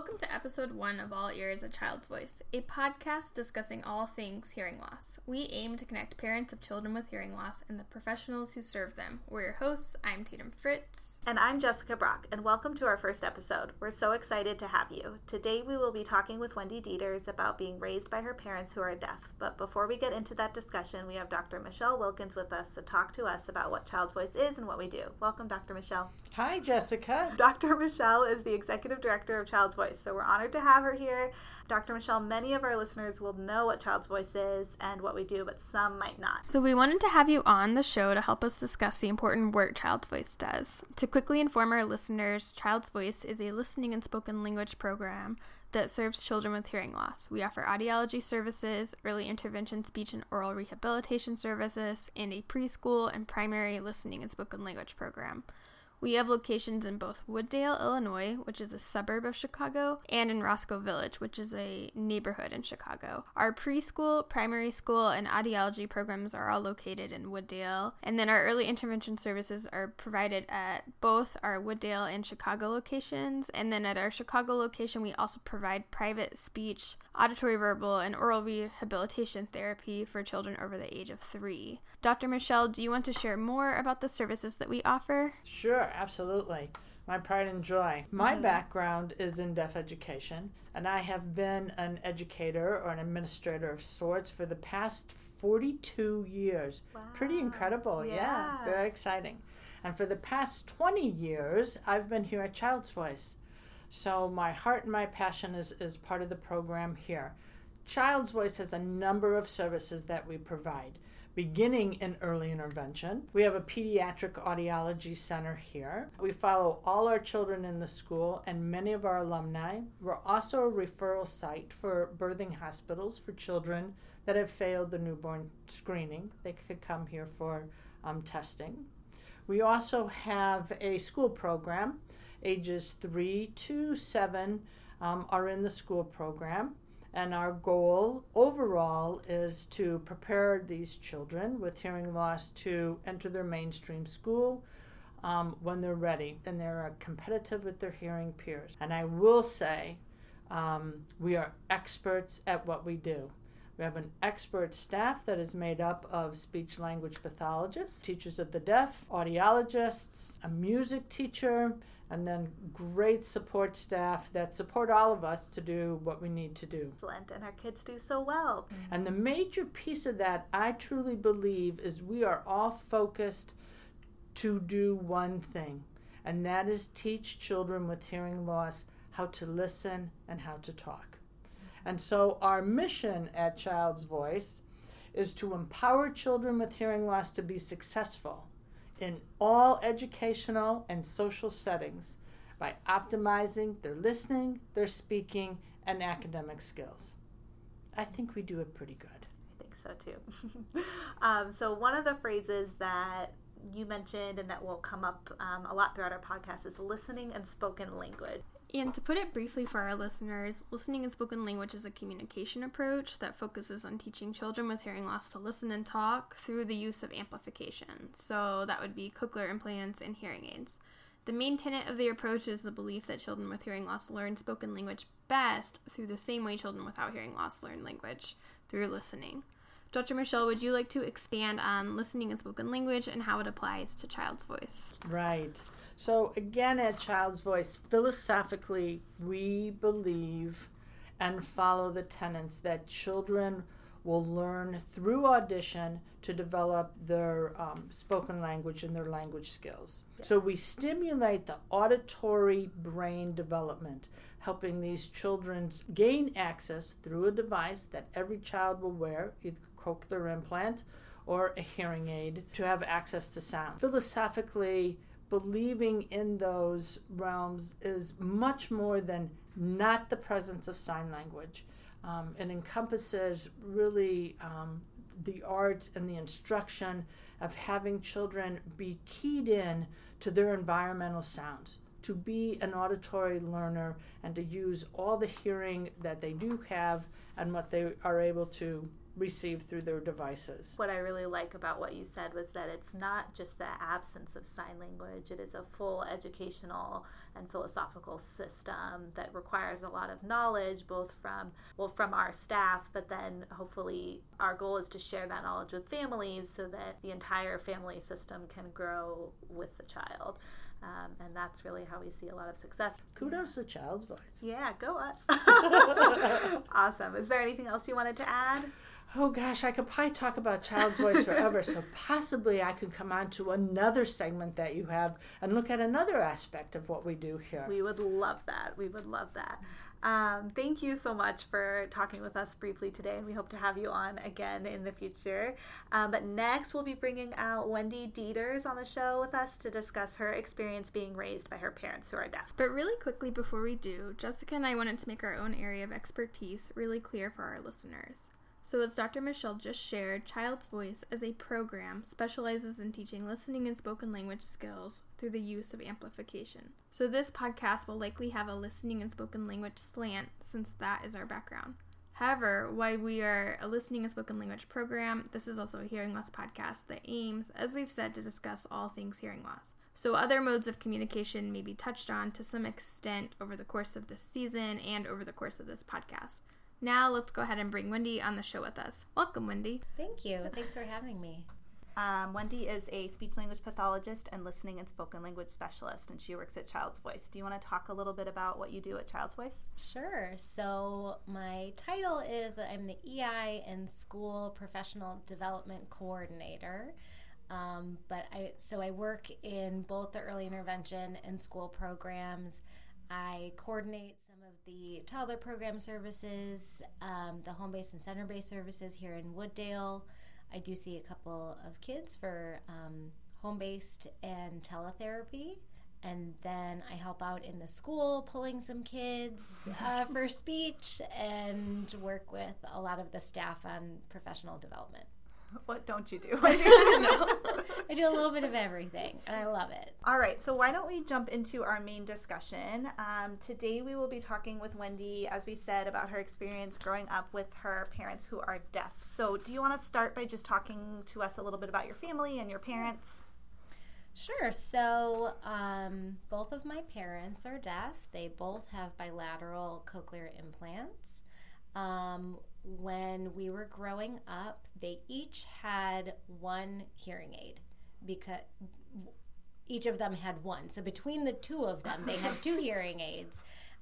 Welcome to episode one of All Ears, A Child's Voice, a podcast discussing all things hearing loss. We aim to connect parents of children with hearing loss and the professionals who serve them. We're your hosts. I'm Tatum Fritz. And I'm Jessica Brock, and welcome to our first episode. We're so excited to have you. Today we will be talking with Wendy Dieters about being raised by her parents who are deaf. But before we get into that discussion, we have Dr. Michelle Wilkins with us to talk to us about what Child's Voice is and what we do. Welcome, Dr. Michelle. Hi, Jessica. Dr. Michelle is the executive director of Child's Voice, so we're honored to have her here. Dr. Michelle, many of our listeners will know what Child's Voice is and what we do, but some might not. So, we wanted to have you on the show to help us discuss the important work Child's Voice does. To quickly inform our listeners, Child's Voice is a listening and spoken language program that serves children with hearing loss. We offer audiology services, early intervention speech and oral rehabilitation services, and a preschool and primary listening and spoken language program. We have locations in both Wooddale, Illinois, which is a suburb of Chicago, and in Roscoe Village, which is a neighborhood in Chicago. Our preschool, primary school, and audiology programs are all located in Wooddale, and then our early intervention services are provided at both our Wooddale and Chicago locations. And then at our Chicago location, we also provide private speech, auditory verbal, and oral rehabilitation therapy for children over the age of three. Dr. Michelle, do you want to share more about the services that we offer? Sure, absolutely. My pride and joy. My mm-hmm. background is in deaf education, and I have been an educator or an administrator of sorts for the past 42 years. Wow. Pretty incredible. Yeah. yeah, very exciting. And for the past 20 years, I've been here at Child's Voice. So my heart and my passion is, is part of the program here. Child's Voice has a number of services that we provide beginning in early intervention. We have a pediatric audiology center here. We follow all our children in the school and many of our alumni. We're also a referral site for birthing hospitals for children that have failed the newborn screening. They could come here for um, testing. We also have a school program. Ages 3 to 7 um, are in the school program. And our goal overall is to prepare these children with hearing loss to enter their mainstream school um, when they're ready and they're competitive with their hearing peers. And I will say, um, we are experts at what we do. We have an expert staff that is made up of speech language pathologists, teachers of the deaf, audiologists, a music teacher, and then great support staff that support all of us to do what we need to do. Excellent, and our kids do so well. Mm-hmm. And the major piece of that, I truly believe, is we are all focused to do one thing, and that is teach children with hearing loss how to listen and how to talk. And so, our mission at Child's Voice is to empower children with hearing loss to be successful in all educational and social settings by optimizing their listening, their speaking, and academic skills. I think we do it pretty good. I think so too. um, so, one of the phrases that you mentioned and that will come up um, a lot throughout our podcast is listening and spoken language. And to put it briefly for our listeners, listening and spoken language is a communication approach that focuses on teaching children with hearing loss to listen and talk through the use of amplification. So that would be cochlear implants and hearing aids. The main tenet of the approach is the belief that children with hearing loss learn spoken language best through the same way children without hearing loss learn language through listening. Dr. Michelle, would you like to expand on listening and spoken language and how it applies to child's voice? Right. So, again, at Child's Voice, philosophically, we believe and follow the tenets that children will learn through audition to develop their um, spoken language and their language skills. Yeah. So, we stimulate the auditory brain development, helping these children gain access through a device that every child will wear, cochlear implant or a hearing aid, to have access to sound. Philosophically, believing in those realms is much more than not the presence of sign language. Um, it encompasses really um, the art and the instruction of having children be keyed in to their environmental sounds, to be an auditory learner, and to use all the hearing that they do have and what they are able to receive through their devices. What I really like about what you said was that it's not just the absence of sign language, it is a full educational and philosophical system that requires a lot of knowledge both from well from our staff but then hopefully our goal is to share that knowledge with families so that the entire family system can grow with the child um, and that's really how we see a lot of success. Kudos to Child's Voice. Yeah, go us. awesome. Is there anything else you wanted to add? Oh gosh, I could probably talk about Child's Voice forever, so possibly I could come on to another segment that you have and look at another aspect of what we do here. We would love that. We would love that. Um, thank you so much for talking with us briefly today, and we hope to have you on again in the future. Um, but next, we'll be bringing out Wendy Dieters on the show with us to discuss her experience being raised by her parents who are deaf. But really quickly before we do, Jessica and I wanted to make our own area of expertise really clear for our listeners. So, as Dr. Michelle just shared, Child's Voice as a program specializes in teaching listening and spoken language skills through the use of amplification. So, this podcast will likely have a listening and spoken language slant since that is our background. However, while we are a listening and spoken language program, this is also a hearing loss podcast that aims, as we've said, to discuss all things hearing loss. So, other modes of communication may be touched on to some extent over the course of this season and over the course of this podcast. Now let's go ahead and bring Wendy on the show with us. Welcome, Wendy. Thank you. Thanks for having me. Um, Wendy is a speech language pathologist and listening and spoken language specialist, and she works at Child's Voice. Do you want to talk a little bit about what you do at Child's Voice? Sure. So, my title is that I'm the EI and School Professional Development Coordinator. Um, but I so I work in both the early intervention and school programs. I coordinate the toddler program services, um, the home based and center based services here in Wooddale. I do see a couple of kids for um, home based and teletherapy. And then I help out in the school, pulling some kids uh, for speech, and work with a lot of the staff on professional development. What don't you do? I do a little bit of everything, and I love it. All right, so why don't we jump into our main discussion? Um, today we will be talking with Wendy, as we said, about her experience growing up with her parents who are deaf. So, do you want to start by just talking to us a little bit about your family and your parents? Sure. So, um, both of my parents are deaf. They both have bilateral cochlear implants. Um, when we were growing up, they each had one hearing aid because each of them had one. So between the two of them, they had two hearing aids.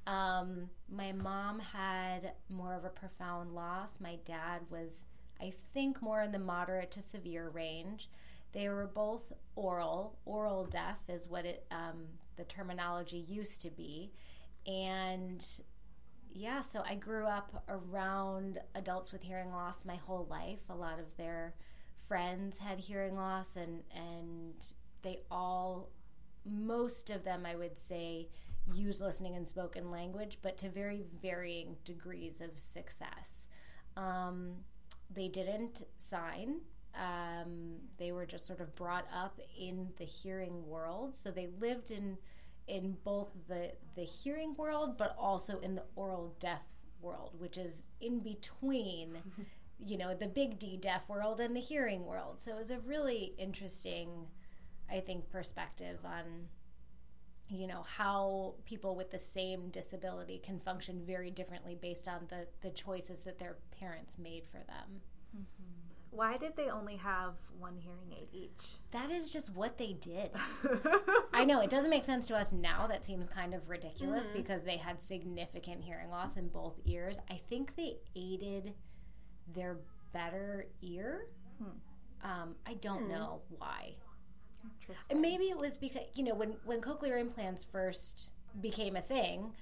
Um, my mom had more of a profound loss. My dad was, I think, more in the moderate to severe range. They were both oral. Oral deaf is what it um, the terminology used to be, and yeah, so I grew up around adults with hearing loss my whole life. A lot of their friends had hearing loss, and and they all, most of them, I would say, use listening and spoken language, but to very varying degrees of success. Um, they didn't sign. Um, they were just sort of brought up in the hearing world, so they lived in in both the the hearing world but also in the oral deaf world which is in between you know the big d deaf world and the hearing world so it was a really interesting i think perspective on you know how people with the same disability can function very differently based on the the choices that their parents made for them mm-hmm. Why did they only have one hearing aid each? That is just what they did. I know it doesn't make sense to us now. That seems kind of ridiculous mm-hmm. because they had significant hearing loss in both ears. I think they aided their better ear. Hmm. Um, I don't hmm. know why. And maybe it was because you know when when cochlear implants first became a thing,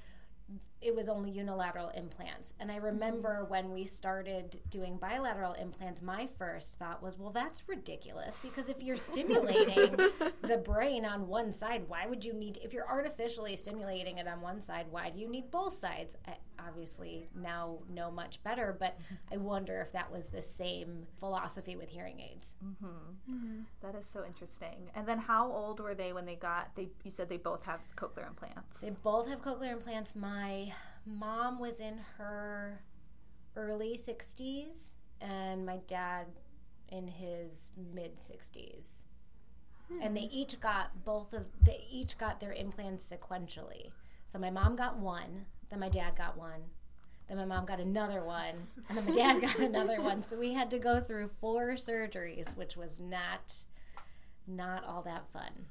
it was only unilateral implants. And I remember mm-hmm. when we started doing bilateral implants, my first thought was, well, that's ridiculous because if you're stimulating the brain on one side, why would you need, if you're artificially stimulating it on one side, why do you need both sides? I obviously now know much better, but. I wonder if that was the same philosophy with hearing aids. Mm-hmm. Mm-hmm. That is so interesting. And then how old were they when they got, they, you said they both have cochlear implants? They both have cochlear implants. My mom was in her early 60s and my dad in his mid 60s. And they each got both of they each got their implants sequentially. So my mom got one, then my dad got one, then my mom got another one, and then my dad got another one. So we had to go through four surgeries, which was not not all that fun.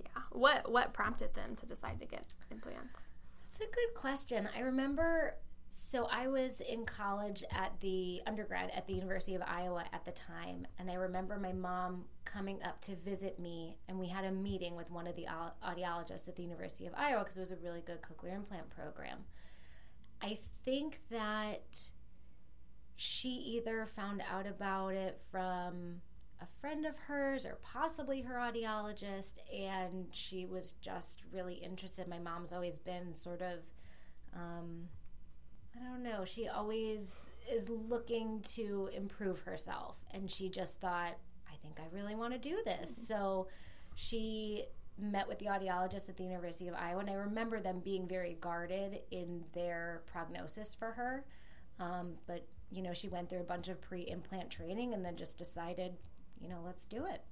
Yeah. What what prompted them to decide to get implants? That's a good question. I remember so I was in college at the undergrad at the University of Iowa at the time, and I remember my mom coming up to visit me, and we had a meeting with one of the audiologists at the University of Iowa because it was a really good cochlear implant program. I think that she either found out about it from a friend of hers or possibly her audiologist, and she was just really interested. My mom's always been sort of, um, I don't know, she always is looking to improve herself, and she just thought, I think I really want to do this. So she met with the audiologist at the University of Iowa, and I remember them being very guarded in their prognosis for her. Um, but you know, she went through a bunch of pre-implant training, and then just decided, you know, let's do it.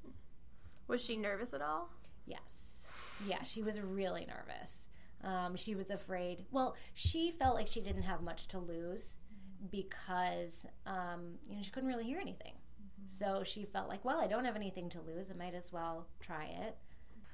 Was she nervous at all? Yes, yeah, she was really nervous. Um, she was afraid. Well, she felt like she didn't have much to lose because um, you know she couldn't really hear anything. So she felt like, well, I don't have anything to lose. I might as well try it.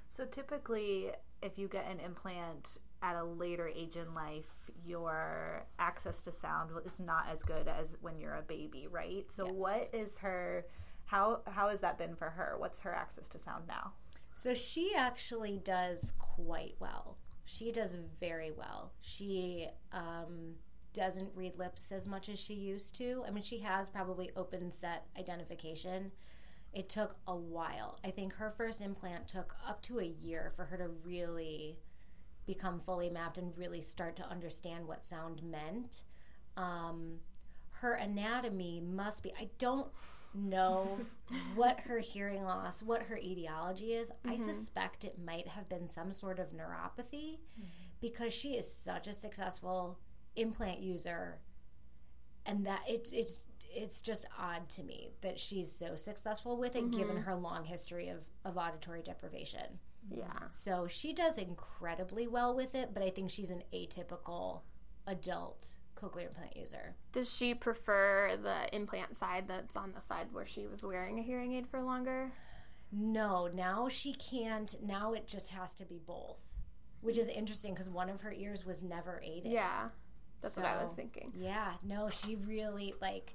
So typically, if you get an implant at a later age in life, your access to sound is not as good as when you're a baby, right? So Yes. what is her how how has that been for her? What's her access to sound now? So she actually does quite well. She does very well. She um, doesn't read lips as much as she used to. I mean, she has probably open set identification. It took a while. I think her first implant took up to a year for her to really become fully mapped and really start to understand what sound meant. Um, her anatomy must be, I don't know what her hearing loss, what her etiology is. I mm-hmm. suspect it might have been some sort of neuropathy mm-hmm. because she is such a successful implant user and that it, it's it's just odd to me that she's so successful with it given mm-hmm. her long history of, of auditory deprivation. Yeah. So she does incredibly well with it, but I think she's an atypical adult cochlear implant user. Does she prefer the implant side that's on the side where she was wearing a hearing aid for longer? No, now she can't. Now it just has to be both, which is interesting because one of her ears was never aided. Yeah. That's what I was thinking. Yeah, no, she really like.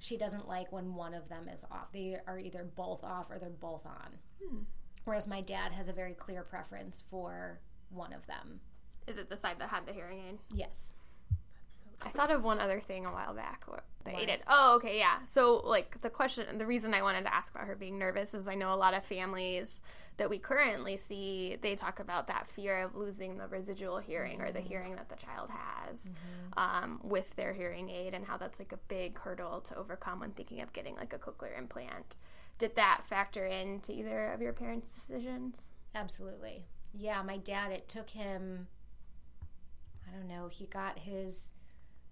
She doesn't like when one of them is off. They are either both off or they're both on. Hmm. Whereas my dad has a very clear preference for one of them. Is it the side that had the hearing aid? Yes. I thought of one other thing a while back. They What? it. Oh, okay, yeah. So, like, the question, the reason I wanted to ask about her being nervous is I know a lot of families that we currently see, they talk about that fear of losing the residual hearing or the hearing that the child has um, with their hearing aid and how that's like a big hurdle to overcome when thinking of getting like a cochlear implant. Did that factor into either of your parents' decisions? Absolutely. Yeah, my dad, it took him, I don't know, he got his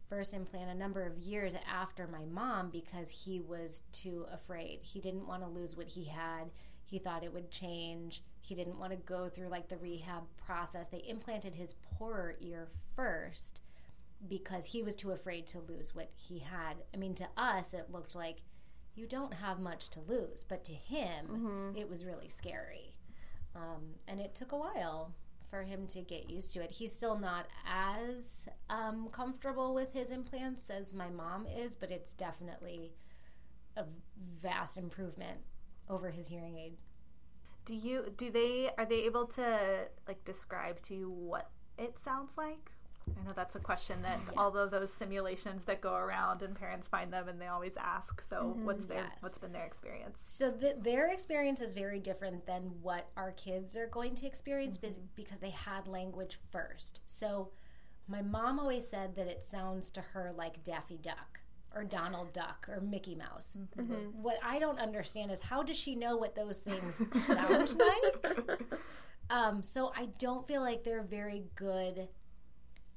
first implant a number of years after my mom because he was too afraid. He didn't want to lose what he had. He thought it would change. He didn't want to go through like the rehab process. They implanted his poorer ear first because he was too afraid to lose what he had. I mean, to us, it looked like you don't have much to lose, but to him, it was really scary. Um, and it took a while for him to get used to it. He's still not as um, comfortable with his implants as my mom is, but it's definitely a vast improvement over his hearing aid. Do you do they are they able to like describe to you what it sounds like? I know that's a question that all of those simulations that go around and parents find them and they always ask. So mm-hmm. what's their Yes. what's been their experience? So the, their experience is very different than what our kids are going to experience bes- mm-hmm. because they had language first. So my mom always said that it sounds to her like Daffy Duck or Donald Duck or Mickey Mouse. Mm-hmm. What I don't understand is how does she know what those things sound like? Um, so I don't feel like they're very good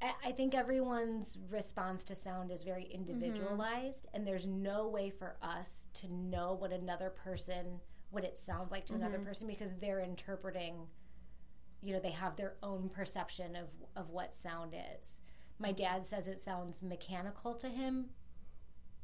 I think everyone's response to sound is very individualized, mm-hmm. and there's no way for us to know what another person, what it sounds like to mm-hmm. another person, because they're interpreting. You know, they have their own perception of of what sound is. My dad says it sounds mechanical to him,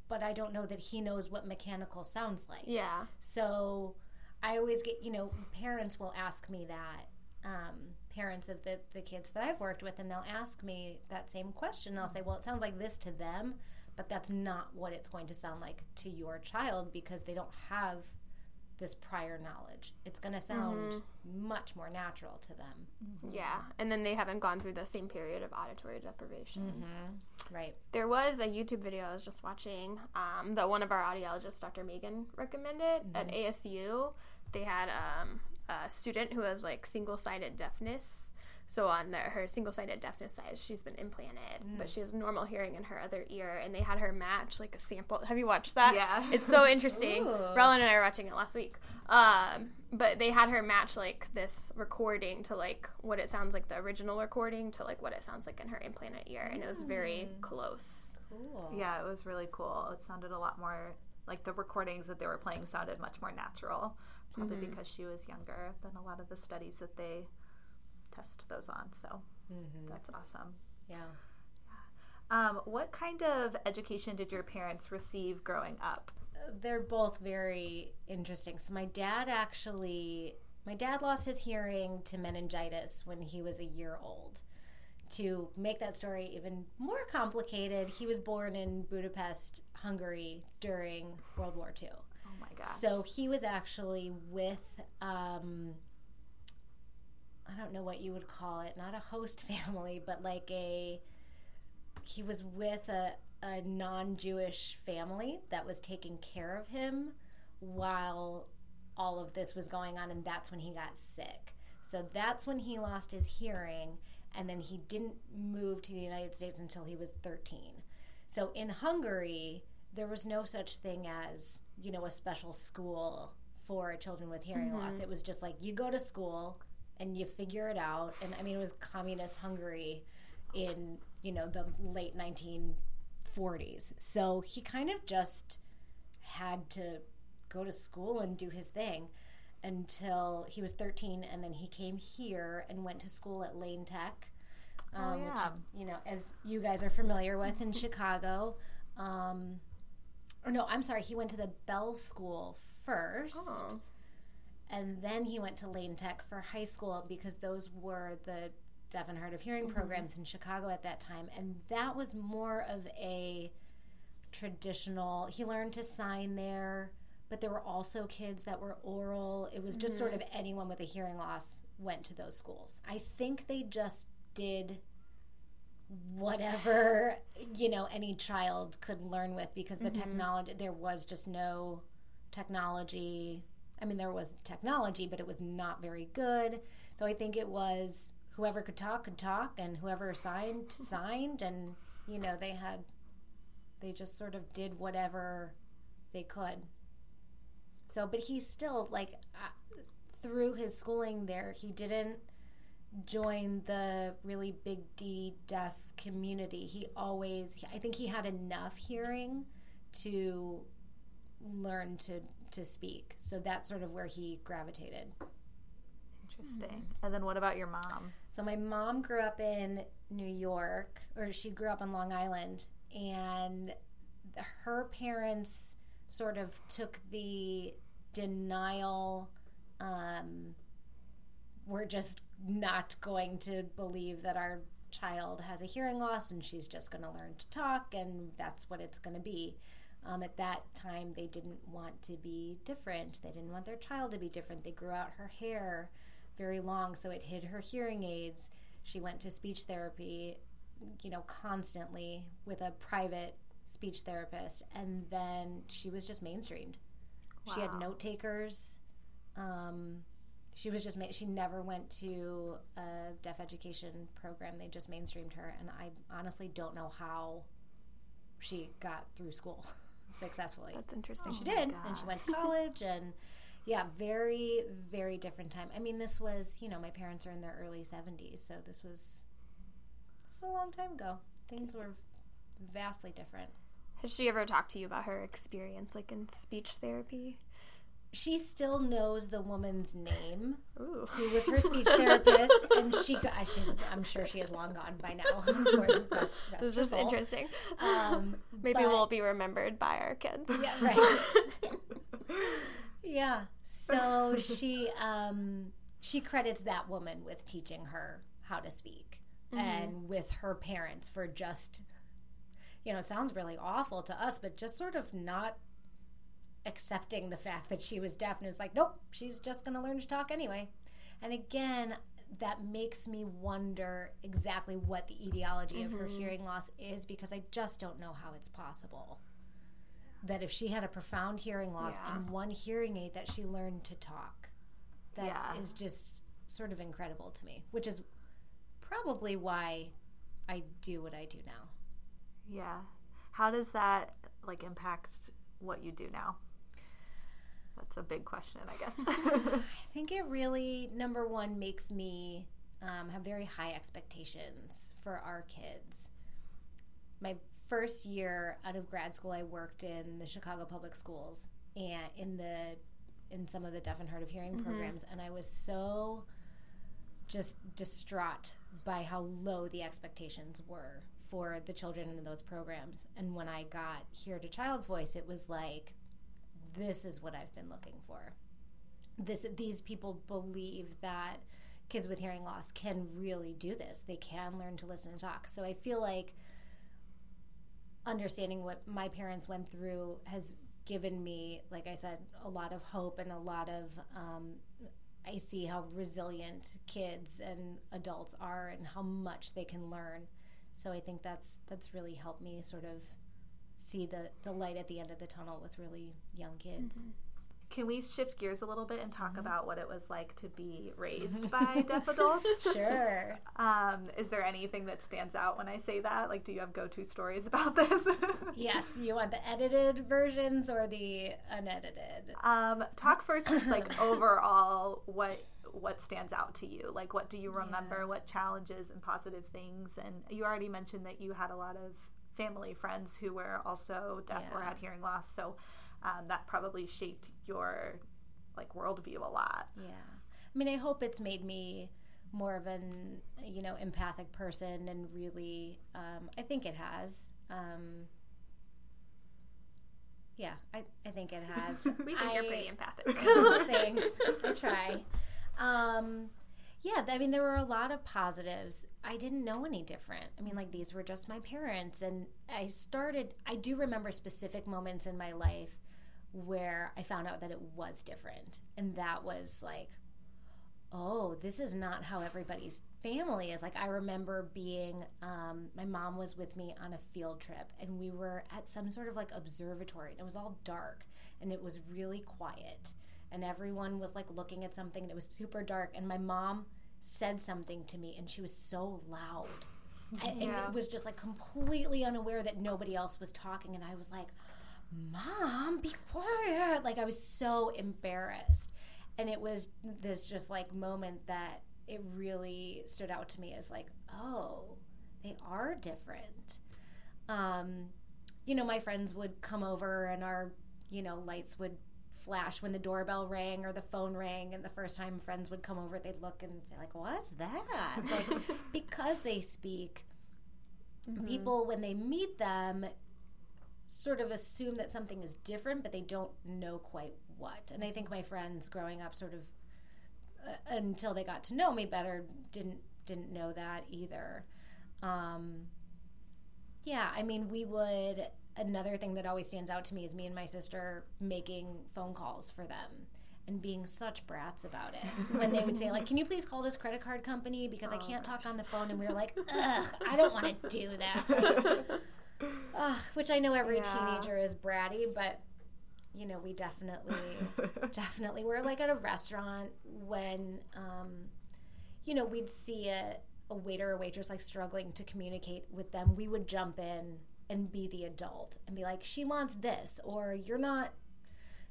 but I don't know that he knows what mechanical sounds like. Yeah. So I always get, you know, parents will ask me that. Um, parents of the, the kids that I've worked with, and they'll ask me that same question. They'll say, Well, it sounds like this to them, but that's not what it's going to sound like to your child because they don't have this prior knowledge. It's going to sound mm-hmm. much more natural to them. Mm-hmm. Yeah, and then they haven't gone through the same period of auditory deprivation. Mm-hmm. Right. There was a YouTube video I was just watching um, that one of our audiologists, Dr. Megan, recommended at mm-hmm. ASU. They had um, a student who has like single sided deafness so on the, her single-sided deafness side, she's been implanted, mm. but she has normal hearing in her other ear, and they had her match like a sample. Have you watched that? Yeah, it's so interesting. Roland and I were watching it last week. Um, but they had her match like this recording to like what it sounds like the original recording to like what it sounds like in her implanted ear, and it was very mm. close. Cool. Yeah, it was really cool. It sounded a lot more like the recordings that they were playing sounded much more natural, probably mm-hmm. because she was younger than a lot of the studies that they test those on. So mm-hmm. that's awesome. Yeah. Um, what kind of education did your parents receive growing up? They're both very interesting. So my dad actually, my dad lost his hearing to meningitis when he was a year old. To make that story even more complicated, he was born in Budapest, Hungary during World War II. Gosh! So he was actually with um, I don't know what you would call it, not a host family, but like a he was with a, a non Jewish family that was taking care of him while all of this was going on, and that's when he got sick. So that's when he lost his hearing, and then he didn't move to the United States until he was 13. So in Hungary, there was no such thing as, you know, a special school for children with hearing mm-hmm. loss. It was just like you go to school, and you figure it out. And I mean, it was communist Hungary in you know the late 1940s, so he kind of just had to go to school and do his thing until he was 13, and then he came here and went to school at Lane Tech. Oh, um, oh, yeah. which is, you know, as you guys are familiar with in Chicago. Um, or no, I'm sorry, he went to the Bell School first. Oh and then he went to Lane Tech for high school because those were the deaf and hard of hearing mm-hmm. programs in Chicago at that time. And that was more of a traditional, he learned to sign there, but there were also kids that were oral. It was just mm-hmm. sort of anyone with a hearing loss went to those schools. I think they just did whatever you know any child could learn with because the mm-hmm. technology there was just no technology I mean, there was technology, but it was not very good. So I think it was whoever could talk could talk, and whoever signed signed, and you know they had they just sort of did whatever they could. So, but he still like uh, through his schooling there, he didn't join the really big D deaf community. He always, I think he had enough hearing to learn to to speak. So that's sort of where he gravitated. Interesting. Mm-hmm. And then what about your mom? So my mom grew up in New York, or she grew up on Long Island, and her parents sort of took the denial. Um, we're just not going to believe that our child has a hearing loss and she's just going to learn to talk and that's what it's going to be. Um, at that time, they didn't want to be different. They didn't want their child to be different. They grew out her hair very long, so it hid her hearing aids. She went to speech therapy, you know, constantly with a private speech therapist, and then she was just mainstreamed. Wow. She had note takers. Um, she was just she never went to a deaf education program. They just mainstreamed her, and I honestly don't know how she got through school. successfully. That's interesting. And she oh did, and she went to college, and yeah, very very different time. I mean, this was you know my parents are in their early seventies, so this was it's a long time ago. Things were vastly different. Has she ever talked to you about her experience, like in speech therapy? She still knows the woman's name, Ooh. who was her speech therapist, and she. She's. I'm sure she is long gone by now. Rest, rest This is just interesting. Um, Maybe but- we'll be remembered by our kids. Yeah, right. yeah. So she um she credits that woman with teaching her how to speak and with her parents for just you know, it sounds really awful to us, but just sort of not accepting the fact that she was deaf and it's like, nope, she's just gonna learn to talk anyway. And again, that makes me wonder exactly what the etiology of her mm-hmm. hearing loss is because I just don't know how it's possible that if she had a profound hearing loss Yeah. and one hearing aid that she learned to talk that is Yeah. just sort of incredible to me which is probably why i do what i do now Yeah. How does that like impact what you do now? That's a big question, I guess. i think it really number one makes me um, have very high expectations for our kids. My first year out of grad school i worked in the chicago public schools and in the in some of the deaf and hard of hearing programs and i was so just distraught by how low the expectations were for the children in those programs. And when i got here to child's voice it was like this is what i've been looking for. This these people believe that kids with hearing loss can really do this. They can learn to listen and talk. So i feel like understanding what my parents went through has given me like i said a lot of hope and a lot of um, i see how resilient kids and adults are and how much they can learn. So i think that's that's really helped me sort of see the the light at the end of the tunnel with really young kids Can we shift gears a little bit and talk about what it was like to be raised by deaf adults? sure Um, is there anything that stands out when I say that? Like, do you have go-to stories about this? yes you want the edited versions or the unedited Um, talk first, just like overall, what what stands out to you? Like, what do you remember? What challenges and positive things? And you already mentioned that you had a lot of family friends who were also deaf or had hearing loss, so um, that probably shaped your like worldview a lot. Yeah. I mean, I hope it's made me more of an, you know, empathic person and really, um, I think it has. Um, yeah, I, I think it has. We think you're I- pretty empathic. Thanks. I try. Um, yeah, I mean, there were a lot of positives. I didn't know any different. I mean, like, these were just my parents. And I started, I do remember specific moments in my life where I found out that it was different. And that was like, oh, this is not how everybody's family is. Like, I remember being, um, my mom was with me on a field trip, and we were at some sort of like observatory, and it was all dark, and it was really quiet. And everyone was like looking at something, and it was super dark. And my mom said something to me, and she was so loud. I, and Yeah. it was just like completely unaware that nobody else was talking. And I was like, Mom, be quiet. Like, I was so embarrassed. And it was this just like moment that it really stood out to me as like, oh, they are different. Um, you know, my friends would come over and our, you know, lights would flash when the doorbell rang or the phone rang and the first time friends would come over they'd look and say like what's that? Like because they speak people when they meet them sort of assume that something is different but they don't know quite what. And i think my friends growing up sort of uh, until they got to know me better didn't didn't know that either. Um, yeah i mean we would another thing that always stands out to me is me and my sister making phone calls for them and being such brats about it. When they would say like can you please call this credit card company? Because i Oh, can't talk on the phone. And we were like ugh i don't want to do that. Ugh, which i know every Yeah. teenager is bratty but you know we definitely definitely we're like at a restaurant when um you know we'd see a, a waiter or waitress like struggling to communicate with them we would jump in and be the adult and be like she wants this or you're not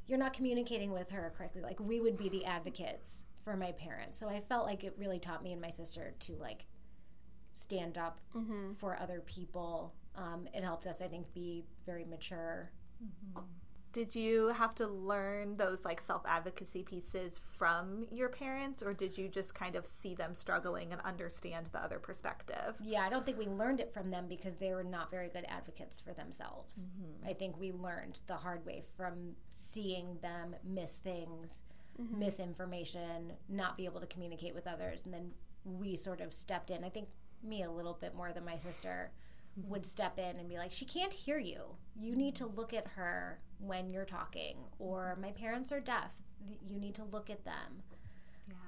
you're not communicating with her correctly like we would be the advocates for my parents so i felt like it really taught me and my sister to like stand up for other people. Um, it helped us, I think, be very mature. Did you have to learn those like self advocacy pieces from your parents, or did you just kind of see them struggling and understand the other perspective? Yeah, I don't think we learned it from them because they were not very good advocates for themselves. Mm-hmm. I think we learned the hard way from seeing them miss things, mm-hmm. misinformation, not be able to communicate with others, and then we sort of stepped in. I think me a little bit more than my sister would mm-hmm. step in and be like, "She can't hear you. You need to look at her when you're talking." Or mm-hmm. my parents are deaf. You need to look at them.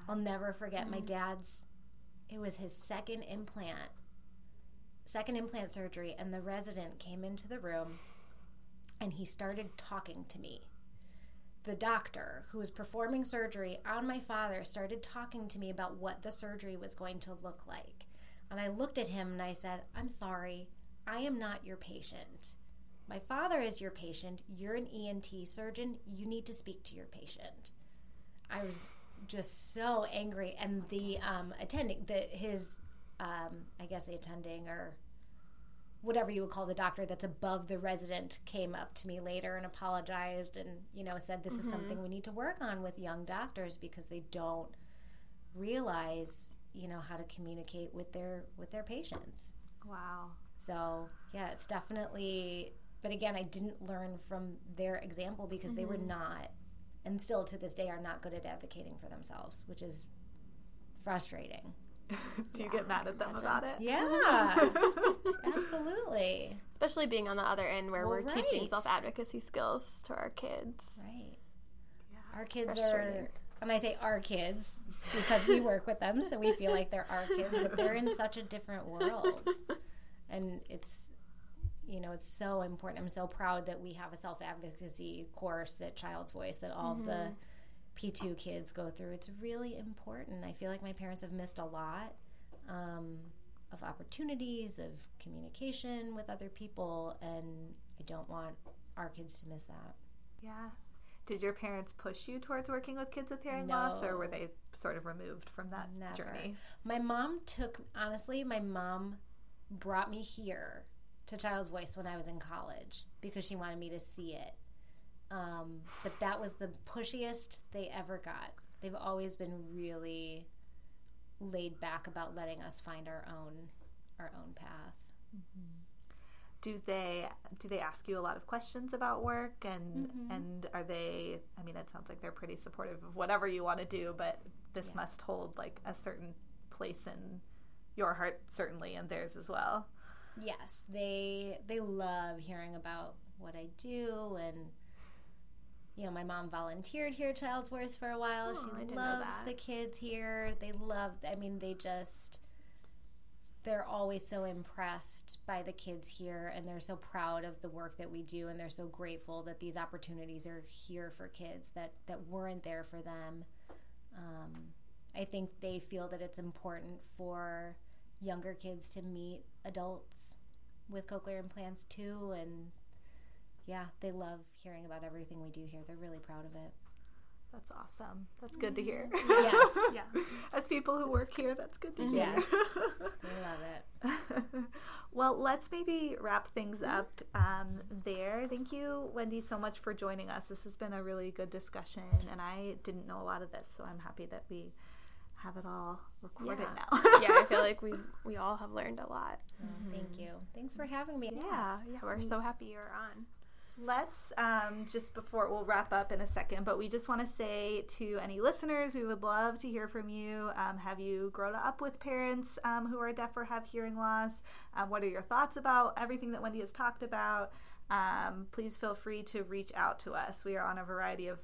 I'll never forget my mm-hmm. dad's it was his second implant second implant surgery and the resident came into the room and he started talking to me the doctor who was performing surgery on my father started talking to me about what the surgery was going to look like and i looked at him and i said i'm sorry i am not your patient. My father is your patient. You're an ent surgeon. You need to speak to your patient. I was just so angry. And the um, attending the his um, i guess the attending or whatever you would call the doctor that's above the resident came up to me later and apologized and you know said this is something we need to work on with young doctors because they don't realize you know how to communicate with their with their patients. Wow. So yeah it's definitely but again i didn't learn from their example because they were mm-hmm. not and still to this day are not good at advocating for themselves which is frustrating. Do you get mad at them about it? yeah. Absolutely. Especially being on the other end where Well, we're teaching self advocacy skills to our kids. right. Yeah, our kids are and i say our kids because we work with them so we feel like they're our kids but they're in such a different world and it's you know it's so important i'm so proud that we have a self-advocacy course at child's voice that all of the p2 kids go through it's really important i feel like my parents have missed a lot um, of opportunities of communication with other people and i don't want our kids to miss that Yeah. Did your parents push you towards working with kids with hearing loss, or were they sort of removed from that Never. journey? My mom took, honestly, my mom brought me here to Child's Voice when I was in college because she wanted me to see it. Um, but that was the pushiest they ever got. They've always been really laid back about letting us find our own our own path. Do they do they ask you a lot of questions about work and and are they? I mean, it sounds like they're pretty supportive of whatever you want to do, but this Yeah. must hold like a certain place in your heart, certainly, and theirs as well. Yes, they they love hearing about what I do and you know, my mom volunteered here at Child's Voice for a while. Oh, she loves the kids here. They love I mean, they just they're always so impressed by the kids here and they're so proud of the work that we do and they're so grateful that these opportunities are here for kids that that weren't there for them. Um, I think they feel that it's important for younger kids to meet adults with cochlear implants too and yeah they love hearing about everything we do here they're really proud of it That's awesome. That's good to hear. Yes. Yeah. As people who work here, that's good to hear. Yes. they love it well, let's maybe wrap things up um, there. Thank you, Wendy, so much for joining us. This has been a really good discussion, and I didn't know a lot of this, so I'm happy that we have it all recorded Yeah. now. yeah, I feel like we we all have learned a lot. Oh, thank you thanks for having me Yeah, yeah, we're so happy you're on. Let's um, just before we'll wrap up in a second, but we just want to say to any listeners, we would love to hear from you. Um, have you grown up with parents um, who are deaf or have hearing loss? Um, what are your thoughts about everything that Wendy has talked about? Um, please feel free to reach out to us. We are on a variety of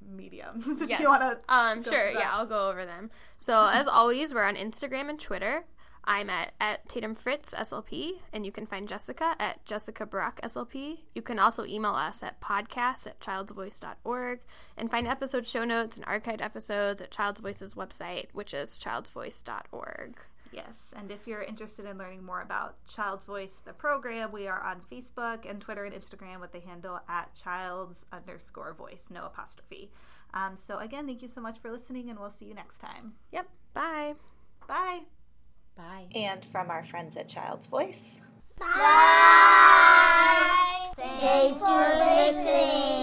mediums. Did Yes. you want to? Um, sure. Yeah, I'll go over them. So as always, we're on Instagram and Twitter. I'm at, at Tatum Fritz SLP, and you can find Jessica at Jessica Brock SLP. You can also email us at podcast at childsvoice.org and find episode show notes and archived episodes at Child's Voice's website, which is childsvoice.org. Yes, and if you're interested in learning more about Child's Voice, the program, we are on Facebook and Twitter and Instagram with the handle at child's underscore voice, no apostrophe. Um, so, again, thank you so much for listening, and we'll see you next time. Yep. Bye. Bye. Bye. And from our friends at Child's Voice. Bye. Thanks for listening.